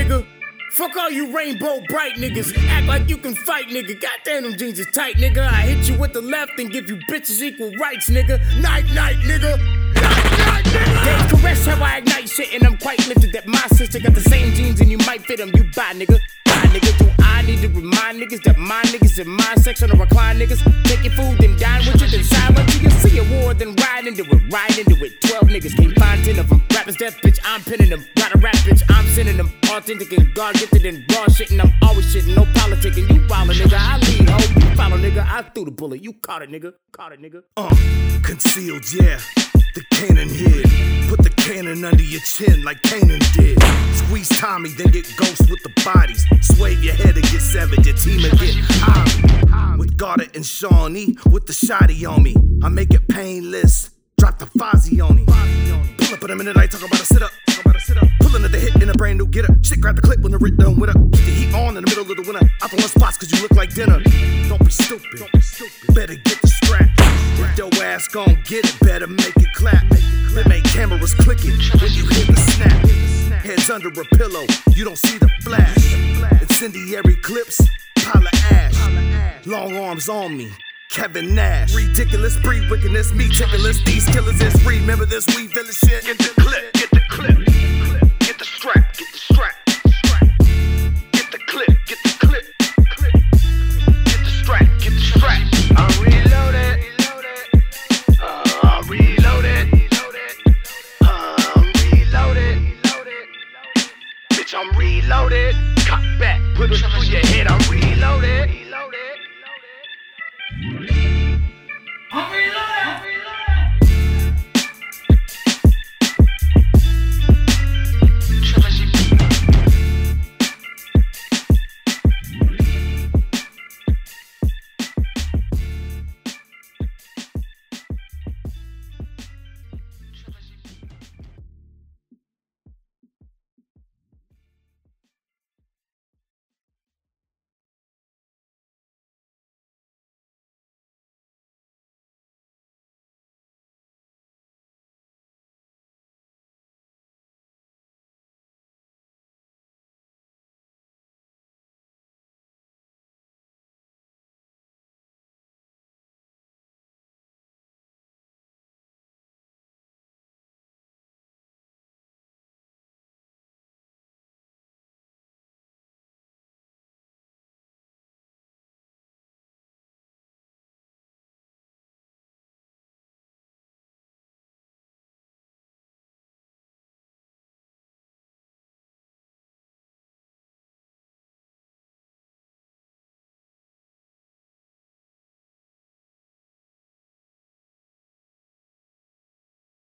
nigga. Fuck all you Rainbow Brite niggas. Act like you can fight, nigga. Goddamn, them jeans is tight, nigga. I hit you with the left and give you bitches equal rights, nigga. Night, night, nigga. Night, night, nigga. They caress how I ignite shit, and I'm quite lifted that my sister got the same jeans and you might fit them. You buy, nigga. Buy, nigga. Do I need to remind niggas that my niggas in my section of recline niggas? Take your food, then dine with you, then silence you. Can see a war, then ride into it, ride into it. Twelve niggas can't Rappers death, bitch, I'm pinning them. Got a rap, bitch, I'm sending them. Authentic and God gifted and raw shit, and I'm always shitting. No politicking, you follow, nigga. I lead, ho. You follow, nigga. I threw the bullet. You caught it, nigga. Caught it, nigga. Uh, concealed, yeah. The cannon here. Put the cannon under your chin like Kanan did. Squeeze Tommy, then get ghost with the bodies. Swave your head and get severed. Your team and get high. With Goddard and Shawnee, with the shotty on me. I make it painless. Drop the Fozzy on him. Pull up in a minute, I talk about a sit up. Talk about a sit up. Pulling at the hit in a brand new get up. Shit, grab the clip when the writ done with up. Keep the heat on in the middle of the winter. Out the one spots cause you look like dinner. Don't be stupid. Don't be stupid. Better get the strap. If your ass gon' get it, better make it clap. Then make cameras clicking when you hear the snap. Heads under a pillow, you don't see the flash. Incendiary clips, pile of ash. Long arms on me. Kevin Nash. Ridiculous, pre wickedness, me ticklish. These killers is free. Remember this, we village shit. Get the clip, get the clip. Get the strap, get the strap. Get the clip, get the clip. Get the strap, get the strap. I'm reloaded. I'm reloaded. I'm reloaded. Bitch, I'm reloaded.